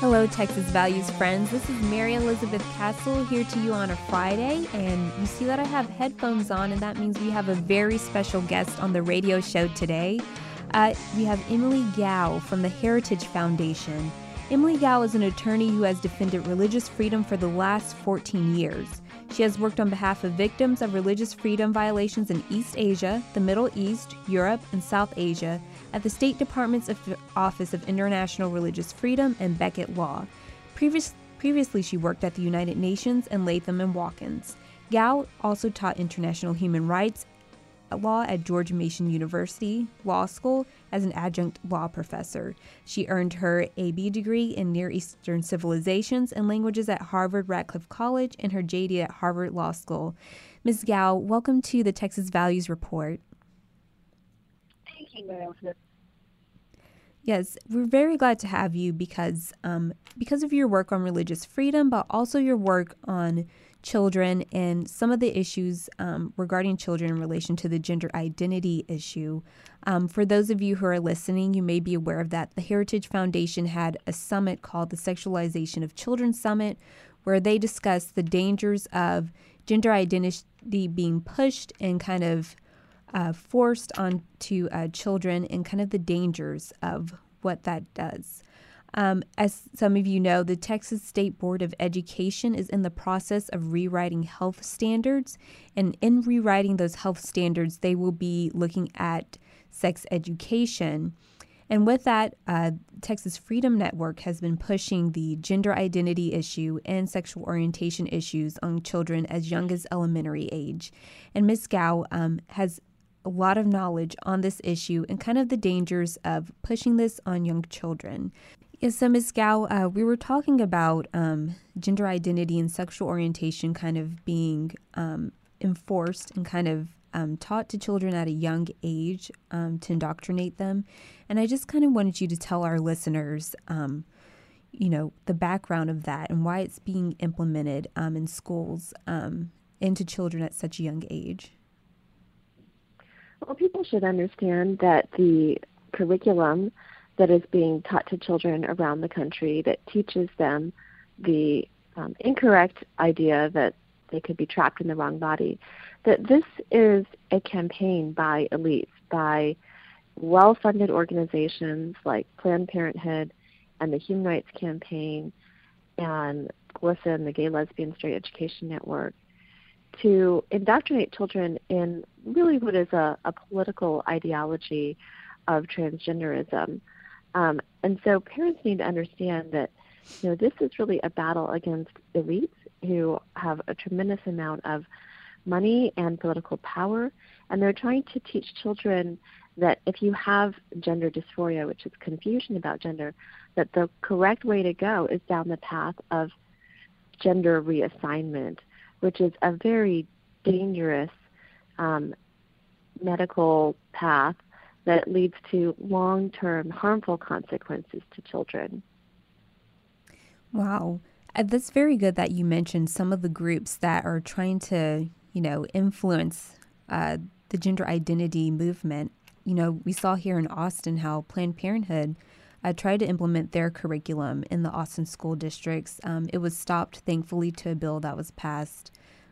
Hello, Texas Values friends. This is Mary Elizabeth Castle here to you on a Friday, and you see that I have headphones on, and that means we have a very special guest on the radio show today. Uh, we have Emilie Kao from the Heritage Foundation. Emilie Kao is an attorney who has defended religious freedom for the last 14 years. She has worked on behalf of victims of religious freedom violations in East Asia, the Middle East, Europe, and South Asia at the State Department's Office of International Religious Freedom and Becket Law. Previous, previously, she worked at the United Nations and Latham and Watkins. Kao also taught international human rights law at George Mason University Law School as an adjunct law professor. She earned her AB degree in Near Eastern Civilizations and Languages at Harvard Radcliffe College and her JD at Harvard Law School. Ms. Kao, welcome to the Texas Values Report. Yes, we're very glad to have you because um, because of your work on religious freedom, but also your work on children and some of the issues um, regarding children in relation to the gender identity issue. Um, for those of you who are listening, you may be aware of that. The Heritage Foundation had a summit called the Sexualization of Children Summit, where they discussed the dangers of gender identity being pushed and kind of uh, forced onto uh, children and kind of the dangers of what that does. Um, as some of you know, the Texas State Board of Education is in the process of rewriting health standards. And in rewriting those health standards, they will be looking at sex education. And with that, uh, Texas Freedom Network has been pushing the gender identity issue and sexual orientation issues on children as young as elementary age. And Ms. Kao um, has a lot of knowledge on this issue and kind of the dangers of pushing this on young children. So Ms. Kao, uh, we were talking about um, gender identity and sexual orientation kind of being um, enforced and kind of um, taught to children at a young age um, to indoctrinate them. And I just kind of wanted you to tell our listeners, um, you know, the background of that and why it's being implemented um, in schools into children at such a young age. Well, people should understand that the curriculum that is being taught to children around the country that teaches them the um, incorrect idea that they could be trapped in the wrong body. That this is a campaign by elites, by well funded organizations like Planned Parenthood and the Human Rights Campaign and GLSEN, the Gay Lesbian Straight Education Network, to indoctrinate children in really what is a, a political ideology of transgenderism. Um, and so parents need to understand that you know this is really a battle against elites who have a tremendous amount of money and political power, and they're trying to teach children that if you have gender dysphoria, which is confusion about gender, that the correct way to go is down the path of gender reassignment, which is a very dangerous um, medical path that leads to long term harmful consequences to children. Wow. Uh, that's very good that you mentioned some of the groups that are trying to, you know, influence uh, the gender identity movement. You know, we saw here in Austin how Planned Parenthood uh, tried to implement their curriculum in the Austin school districts. Um, it was stopped, thankfully, to a bill that was passed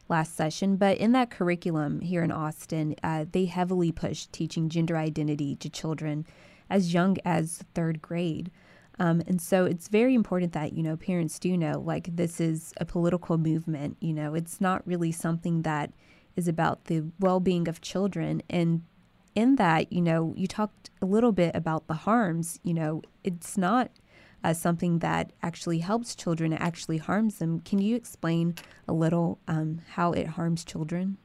last session. But in that curriculum here in Austin, uh, they heavily push teaching gender identity to children as young as third grade. Um, and so it's very important that, you know, parents do know like this is a political movement. You know, it's not really something that is about the well being of children. And in that, you know, you talked a little bit about the harms. You know, it's not as something that actually helps children, actually harms them. Can you explain a little um, how it harms children?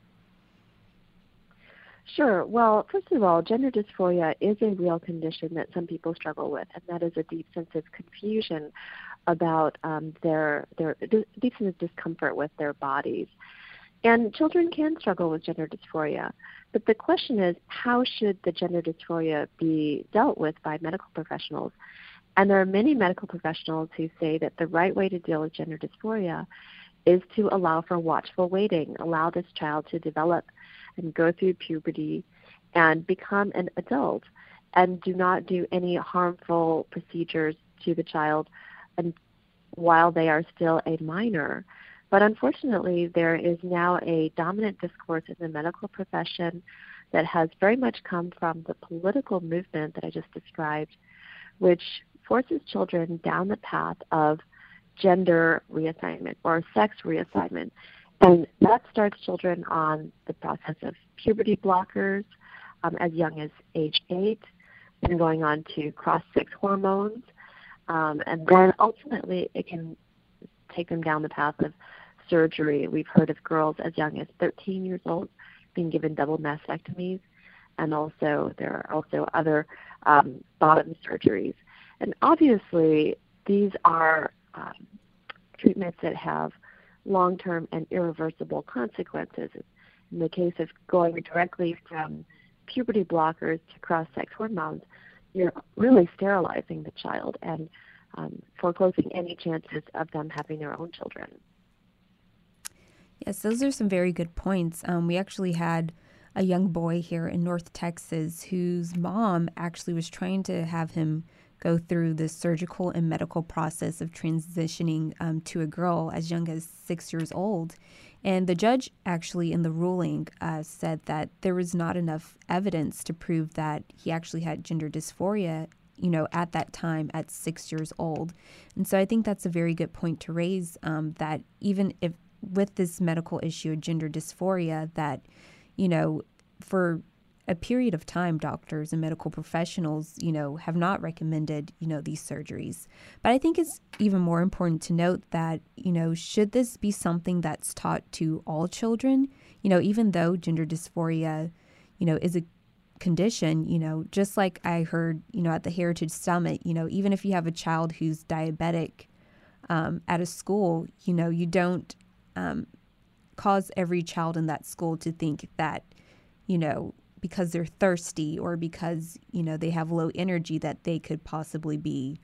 Sure. Well, first of all, gender dysphoria is a real condition that some people struggle with, and that is a deep sense of confusion about um, their their deep sense of discomfort with their bodies. And children can struggle with gender dysphoria, but the question is, how should the gender dysphoria be dealt with by medical professionals? And there are many medical professionals who say that the right way to deal with gender dysphoria is to allow for watchful waiting, allow this child to develop and go through puberty and become an adult, and do not do any harmful procedures to the child while they are still a minor. But unfortunately, there is now a dominant discourse in the medical profession that has very much come from the political movement that I just described, which forces children down the path of gender reassignment or sex reassignment. And that starts children on the process of puberty blockers um, as young as age eight, and going on to cross sex hormones. Um, and then ultimately, it can take them down the path of surgery. We've heard of girls as young as 13 years old being given double mastectomies, and also there are also other um, bottom surgeries. And obviously, these are um, treatments that have long-term and irreversible consequences. In the case of going directly from puberty blockers to cross-sex hormones, you're really sterilizing the child and um, foreclosing any chances of them having their own children. Yes, those are some very good points. Um, we actually had a young boy here in North Texas whose mom actually was trying to have him go through the surgical and medical process of transitioning um, to a girl as young as six years old. And the judge actually, in the ruling, uh, said that there was not enough evidence to prove that he actually had gender dysphoria, you know, at that time at six years old. And so I think that's a very good point to raise um, that even if with this medical issue of gender dysphoria that, you know, for a period of time, doctors and medical professionals, you know, have not recommended, you know, these surgeries. But I think it's even more important to note that, you know, should this be something that's taught to all children, you know, even though gender dysphoria, you know, is a condition, you know, just like I heard, you know, at the Heritage Summit, you know, even if you have a child who's diabetic um, at a school, you know, you don't um, cause every child in that school to think that, you know, because they're thirsty or because, you know, they have low energy that they could possibly be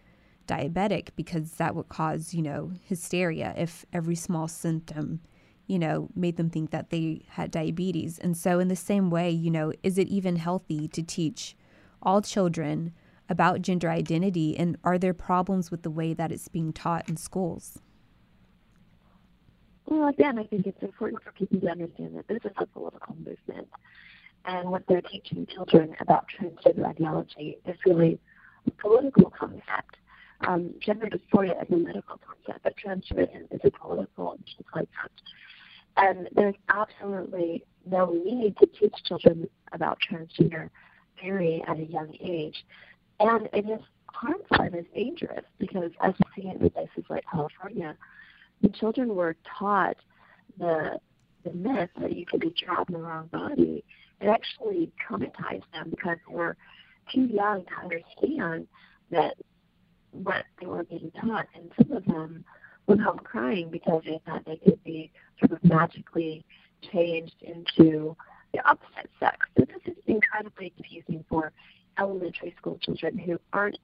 diabetic because that would cause, you know, hysteria if every small symptom, you know, made them think that they had diabetes. And so, in the same way, you know, is it even healthy to teach all children about gender identity? And are there problems with the way that it's being taught in schools? Well, again, I think it's important for people to understand that this is a political movement. And what they're teaching children about transgender ideology is really a political concept. Um, gender dysphoria is a medical concept, but transgenderism is a political concept. And there's absolutely no need to teach children about transgender theory at a young age. And it is harmful and it's dangerous because, as we see in places like California, the children were taught the the myth that you could be trapped in the wrong body. It actually traumatized them because they were too young to understand that what they were being taught, and some of them would come crying because they thought they could be sort of magically changed into the opposite sex. So this is incredibly confusing for elementary school children who aren't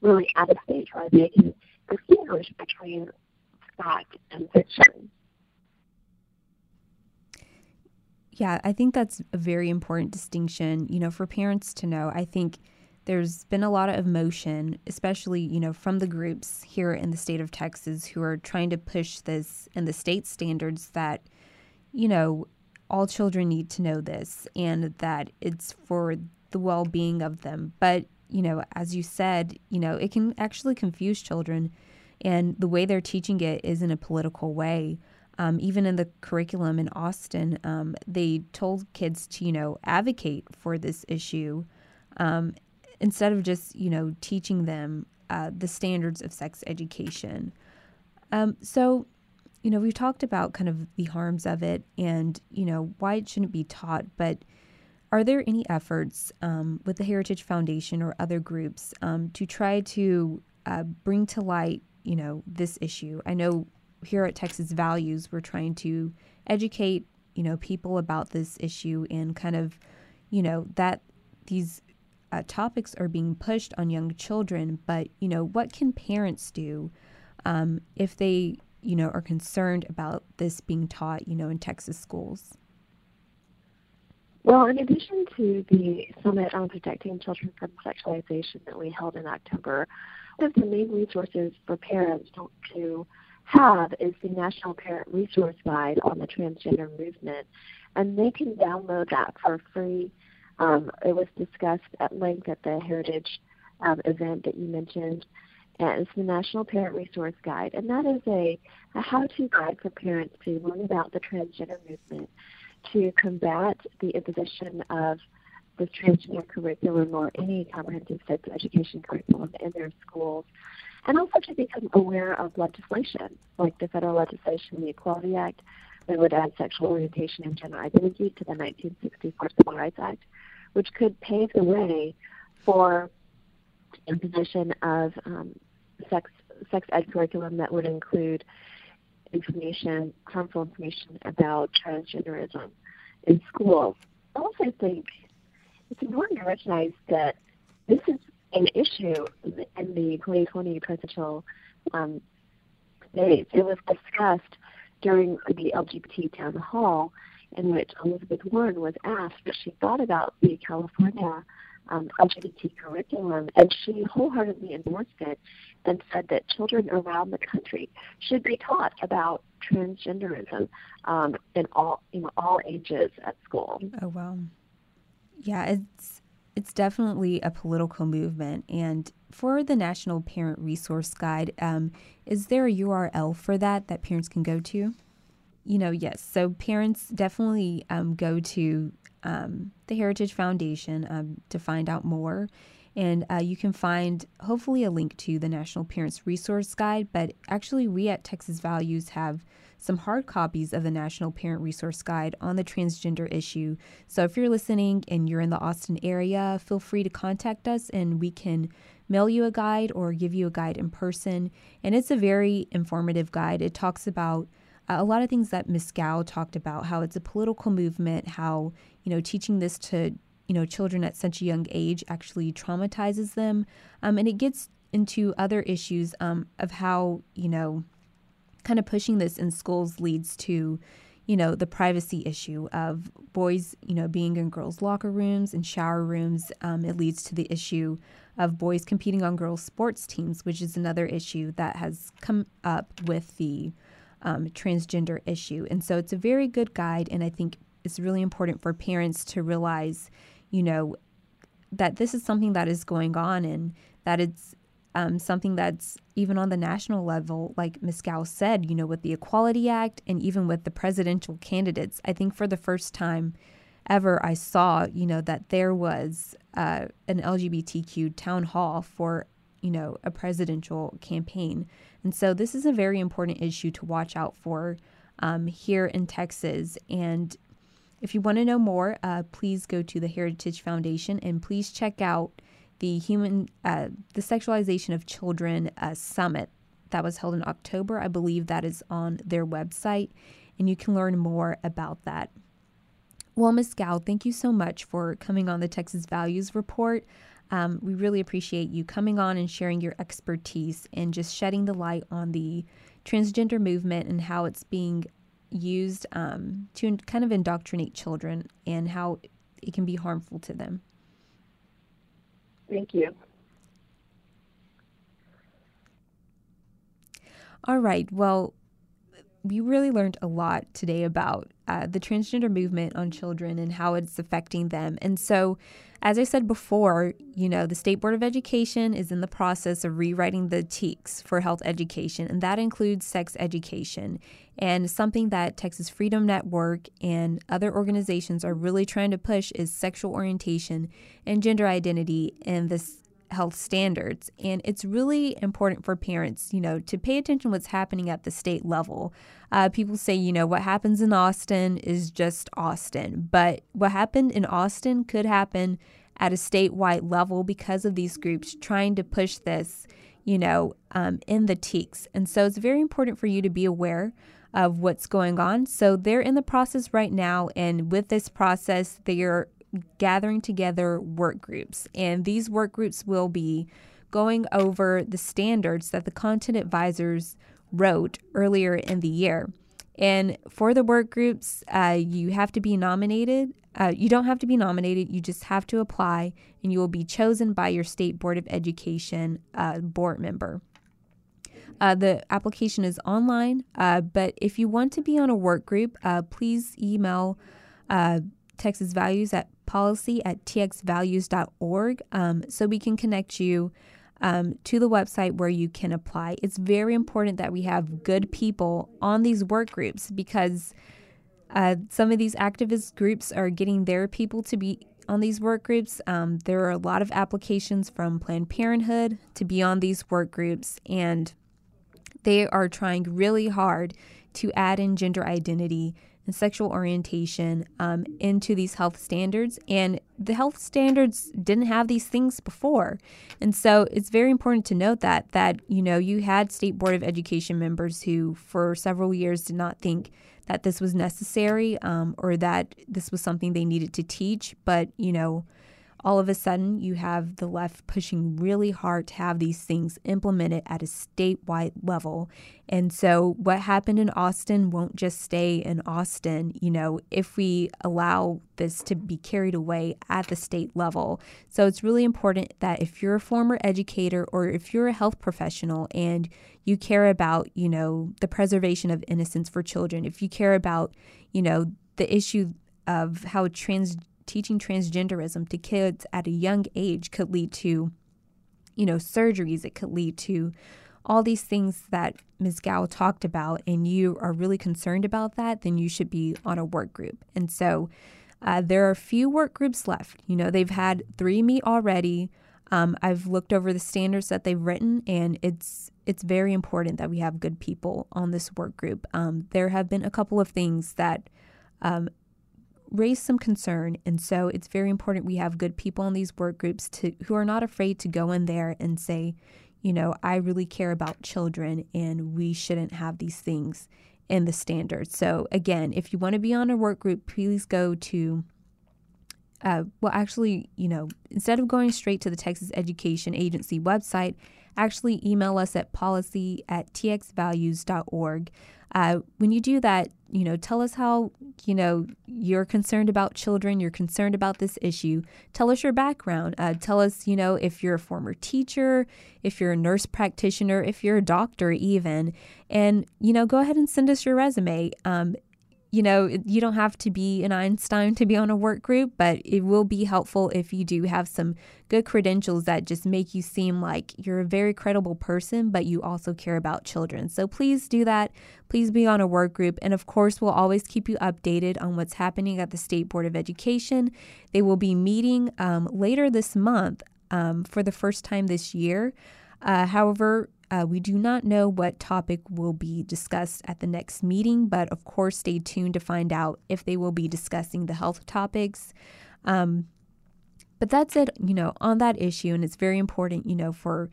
really at a stage where they can distinguish between fact and fiction. Yeah, I think that's a very important distinction, you know, for parents to know. I think there's been a lot of emotion, especially, you know, from the groups here in the state of Texas who are trying to push this and the state standards that, you know, all children need to know this and that it's for the well being of them. But, you know, as you said, you know, it can actually confuse children and the way they're teaching it is in a political way. Um, even in the curriculum in Austin, um, they told kids to, you know, advocate for this issue um, instead of just, you know, teaching them uh, the standards of sex education. Um, so, you know, we've talked about kind of the harms of it and, you know, why it shouldn't be taught, but are there any efforts um, with the Heritage Foundation or other groups um, to try to uh, bring to light you know, this issue. I know here at Texas Values, we're trying to educate, you know, people about this issue and kind of, you know, that these uh, topics are being pushed on young children. But, you know, what can parents do um, if they, you know, are concerned about this being taught, you know, in Texas schools? Well, in addition to the Summit on Protecting Children from Sexualization that we held in October, one of the main resources for parents to have is the National Parent Resource Guide on the transgender movement, and they can download that for free. Um, it was discussed at length at the Heritage um, event that you mentioned, and it's the National Parent Resource Guide, and that is a, a how-to guide for parents to learn about the transgender movement to combat the imposition of the transgender curriculum or any comprehensive sex education curriculum in their schools, and also to become aware of legislation like the federal legislation, the Equality Act, that would add sexual orientation and gender identity to the 1964 Civil Rights Act, which could pave the way for imposition of um, sex sex ed curriculum that would include information, harmful information about transgenderism in schools. I also think it's important to recognize that this is an issue in the 2020 presidential um, debates. It was discussed during the LGBT town hall in which Elizabeth Warren was asked what she thought about the California um, LGBT curriculum, and she wholeheartedly endorsed it and said that children around the country should be taught about transgenderism um, in all you know all ages at school. Oh wow, yeah, it's it's definitely a political movement. And for the National Parent Resource Guide, um, is there a URL for that that parents can go to? You know, yes. So parents definitely um, go to um, the Heritage Foundation um, to find out more. And uh, you can find hopefully a link to the National Parents Resource Guide. But actually, we at Texas Values have some hard copies of the National Parent Resource Guide on the transgender issue. So if you're listening and you're in the Austin area, feel free to contact us and we can mail you a guide or give you a guide in person. And it's a very informative guide. It talks about uh, a lot of things that Ms. Kao talked about, how it's a political movement, how, you know, teaching this to, you know, children at such a young age actually traumatizes them. Um, and it gets into other issues um, of how, you know, kind of pushing this in schools leads to, you know, the privacy issue of boys, you know, being in girls' locker rooms and shower rooms. Um, it leads to the issue of boys competing on girls' sports teams, which is another issue that has come up with the um, transgender issue. And so it's a very good guide. And I think it's really important for parents to realize, you know, that this is something that is going on and that it's um, something that's even on the national level, like Ms. Kao said, you know, with the Equality Act and even with the presidential candidates. I think for the first time ever, I saw, you know, that there was uh, an LGBTQ town hall for, you know, a presidential campaign. And so this is a very important issue to watch out for um, here in Texas. And if you want to know more, uh, please go to the Heritage Foundation and please check out the human uh, the sexualization of children uh, summit that was held in October. I believe that is on their website, and you can learn more about that. Well, Ms. Kao, thank you so much for coming on the Texas Values Report. Um, we really appreciate you coming on and sharing your expertise and just shedding the light on the transgender movement and how it's being used um, to kind of indoctrinate children and how it can be harmful to them. Thank you. All right. Well, we really learned a lot today about uh, the transgender movement on children and how it's affecting them. And so, as I said before, you know, the State Board of Education is in the process of rewriting the TEKS for health education, and that includes sex education. And something that Texas Freedom Network and other organizations are really trying to push is sexual orientation and gender identity in this health standards. And it's really important for parents, you know, to pay attention what's happening at the state level. Uh, people say, you know, what happens in Austin is just Austin. But what happened in Austin could happen at a statewide level because of these groups trying to push this, you know, um, in the TEKS. And so it's very important for you to be aware of what's going on. So they're in the process right now. And with this process, they are gathering together work groups. And these work groups will be going over the standards that the content advisors wrote earlier in the year. And for the work groups, uh, you have to be nominated. Uh, you don't have to be nominated, you just have to apply, and you will be chosen by your State Board of Education uh, board member. Uh, the application is online, uh, but if you want to be on a work group, uh, please email uh, Texas Values at policy at txvalues.org um, so we can connect you um, to the website where you can apply. It's very important that we have good people on these work groups because uh, some of these activist groups are getting their people to be on these work groups. Um, there are a lot of applications from Planned Parenthood to be on these work groups, and they are trying really hard to add in gender identity and sexual orientation um, into these health standards. And the health standards didn't have these things before. And so it's very important to note that that you know you had state board of education members who for several years did not think that this was necessary um, or that this was something they needed to teach. But you know all of a sudden you have the left pushing really hard to have these things implemented at a statewide level. And so what happened in Austin won't just stay in Austin, you know, if we allow this to be carried away at the state level. So it's really important that if you're a former educator or if you're a health professional and you care about, you know, the preservation of innocence for children, if you care about, you know, the issue of how trans teaching transgenderism to kids at a young age could lead to, you know, surgeries. It could lead to all these things that Ms. Kao talked about, and you are really concerned about that, then you should be on a work group. And so uh, there are a few work groups left. You know, they've had three meet already. Um, I've looked over the standards that they've written, and it's it's very important that we have good people on this work group. Um, there have been a couple of things that um, raise some concern and so it's very important we have good people in these work groups to who are not afraid to go in there and say you know i really care about children and we shouldn't have these things in the standards. So again if you want to be on a work group please go to uh, well actually you know instead of going straight to the texas education agency website actually email us at policy at txvalues.org uh, when you do that, you know, tell us how, you know, you're concerned about children, you're concerned about this issue. Tell us your background. Uh, tell us, you know, if you're a former teacher, if you're a nurse practitioner, if you're a doctor, even. And, you know, go ahead and send us your resume. Um, you know, you don't have to be an Einstein to be on a work group, but it will be helpful if you do have some good credentials that just make you seem like you're a very credible person, but you also care about children. So please do that. Please be on a work group. And of course, we'll always keep you updated on what's happening at the State Board of Education. They will be meeting um, later this month um, for the first time this year. Uh, however, uh, we do not know what topic will be discussed at the next meeting, but of course, stay tuned to find out if they will be discussing the health topics. Um, but that's it, you know, on that issue. And it's very important, you know, for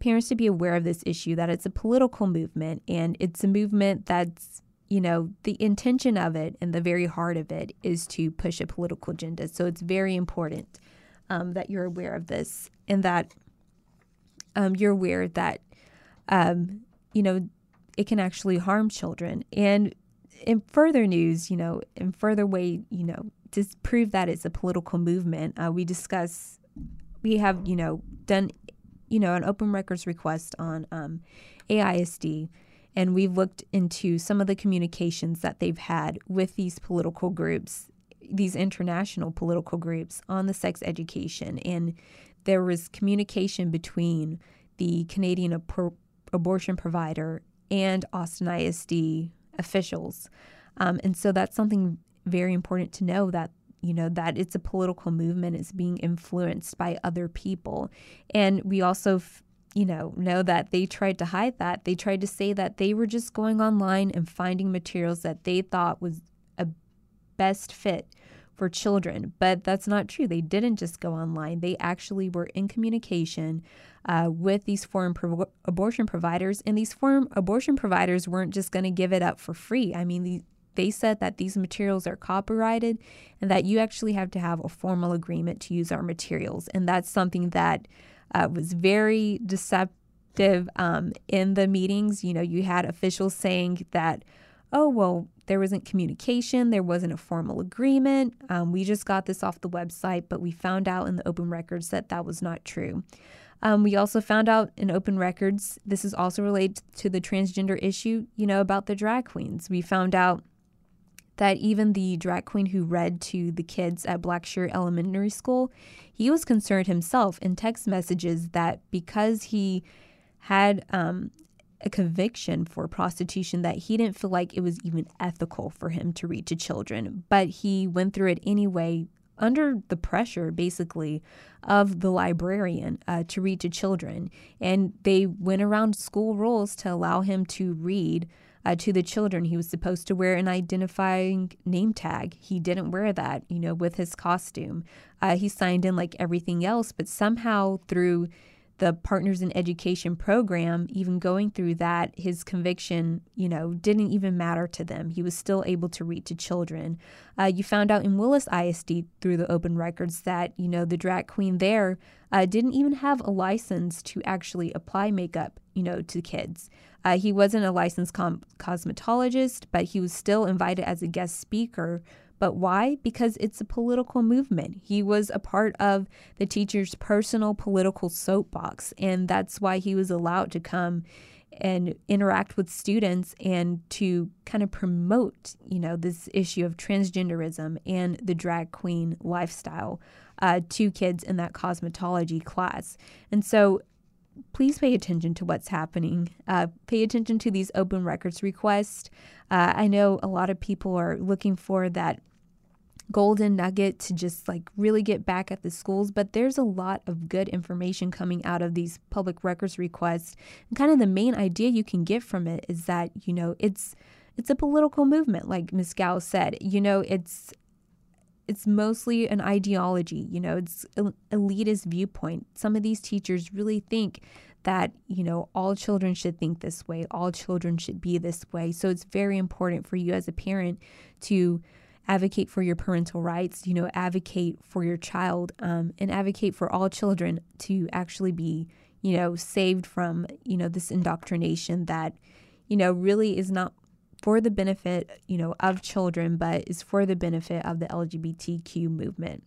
parents to be aware of this issue that it's a political movement and it's a movement that's, you know, the intention of it and the very heart of it is to push a political agenda. So it's very important um, that you're aware of this and that um, you're aware that um, you know, it can actually harm children. And in further news, you know, in further way, you know, to prove that it's a political movement, uh, we discuss, we have, you know, done, you know, an open records request on um, AISD, and we've looked into some of the communications that they've had with these political groups, these international political groups on the sex education, and there was communication between the Canadian abortion provider and Austin ISD officials. Um, and so that's something very important to know that you know that it's a political movement it's being influenced by other people and we also you know know that they tried to hide that they tried to say that they were just going online and finding materials that they thought was a best fit for children. But that's not true. They didn't just go online, they actually were in communication uh, with these foreign pro- abortion providers. And these foreign abortion providers weren't just going to give it up for free. I mean, the, they said that these materials are copyrighted and that you actually have to have a formal agreement to use our materials. And that's something that uh, was very deceptive um, in the meetings. You know, you had officials saying that oh, well, there wasn't communication, there wasn't a formal agreement. Um, we just got this off the website, but we found out in the open records that that was not true. Um, we also found out in open records, this is also related to the transgender issue, you know, about the drag queens. We found out that even the drag queen who read to the kids at Blackshear Elementary School, he was concerned himself in text messages that because he had um, a conviction for prostitution that he didn't feel like it was even ethical for him to read to children, but he went through it anyway under the pressure, basically, of the librarian uh, to read to children. And they went around school rules to allow him to read uh, to the children. He was supposed to wear an identifying name tag. He didn't wear that, you know, with his costume. Uh, he signed in like everything else, but somehow through the Partners in Education program, even going through that, his conviction, you know, didn't even matter to them. He was still able to read to children. Uh, you found out in Willis ISD through the open records that, you know, the drag queen there uh, didn't even have a license to actually apply makeup, you know, to kids. Uh, he wasn't a licensed com- cosmetologist, but he was still invited as a guest speaker but why? Because it's a political movement. He was a part of the teacher's personal political soapbox, and that's why he was allowed to come and interact with students and to kind of promote, you know, this issue of transgenderism and the drag queen lifestyle uh, to kids in that cosmetology class. And so please pay attention to what's happening. Uh, pay attention to these open records requests. Uh, I know a lot of people are looking for that golden nugget to just like really get back at the schools, but there's a lot of good information coming out of these public records requests. And kind of the main idea you can get from it is that, you know, it's it's a political movement, like Ms. Kao said. You know, it's it's mostly an ideology, you know, it's elitist viewpoint. Some of these teachers really think that, you know, all children should think this way, all children should be this way. So it's very important for you as a parent to advocate for your parental rights, you know, advocate for your child, um, and advocate for all children to actually be, you know, saved from, you know, this indoctrination that, you know, really is not for the benefit, you know, of children, but is for the benefit of the LGBTQ movement.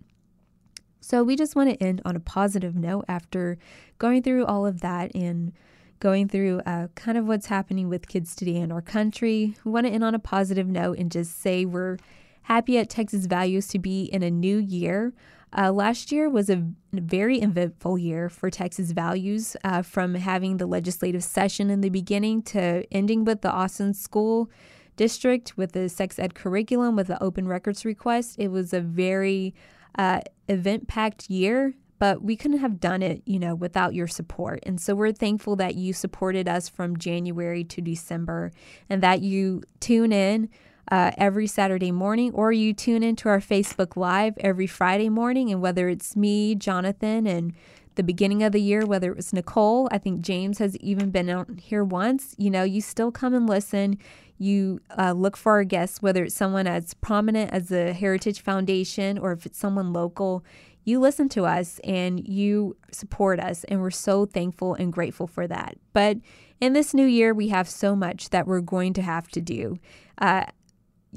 So we just want to end on a positive note after going through all of that and going through uh, kind of what's happening with kids today in our country. We want to end on a positive note and just say we're happy at Texas Values to be in a new year. Uh, last year was a very eventful year for Texas Values, uh, from having the legislative session in the beginning to ending with the Austin School District with the sex ed curriculum with the open records request. It was a very uh, event packed year, but we couldn't have done it, you know, without your support. And so we're thankful that you supported us from January to December and that you tune in uh, every Saturday morning, or you tune into our Facebook Live every Friday morning. And whether it's me, Jonathan, and the beginning of the year, whether it was Nicole, I think James has even been out here once, you know, you still come and listen. You uh, look for our guests, whether it's someone as prominent as the Heritage Foundation or if it's someone local. You listen to us and you support us, and we're so thankful and grateful for that. But in this new year, we have so much that we're going to have to do. Uh,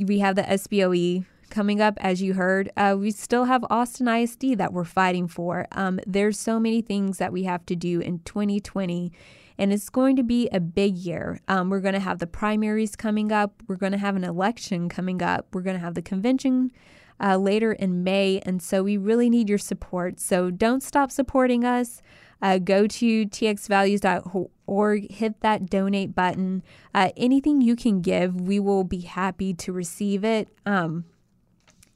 we have the SBOE coming up, as you heard. Uh, we still have Austin ISD that we're fighting for. Um, there's so many things that we have to do in 2020, and it's going to be a big year. Um, we're going to have the primaries coming up. We're going to have an election coming up. We're going to have the convention. Uh, later in May, and so we really need your support. So don't stop supporting us uh, go to txvalues.org, hit that donate button. Uh, anything you can give, we will be happy to receive it. Um,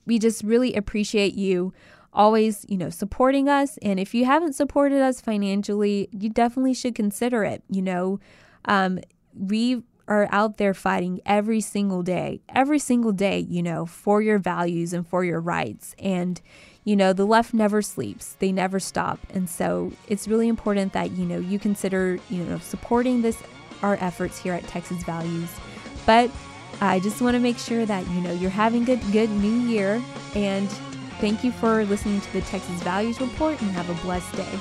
we just really appreciate you always, you know, supporting us. And if you haven't supported us financially, you definitely should consider it. You know, um, we are out there fighting every single day, every single day, you know, for your values and for your rights. And, you know, the left never sleeps, they never stop. And so it's really important that, you know, you consider, you know, supporting this, our efforts here at Texas Values. But I just want to make sure that, you know, you're having a good new year. And thank you for listening to the Texas Values Report and have a blessed day.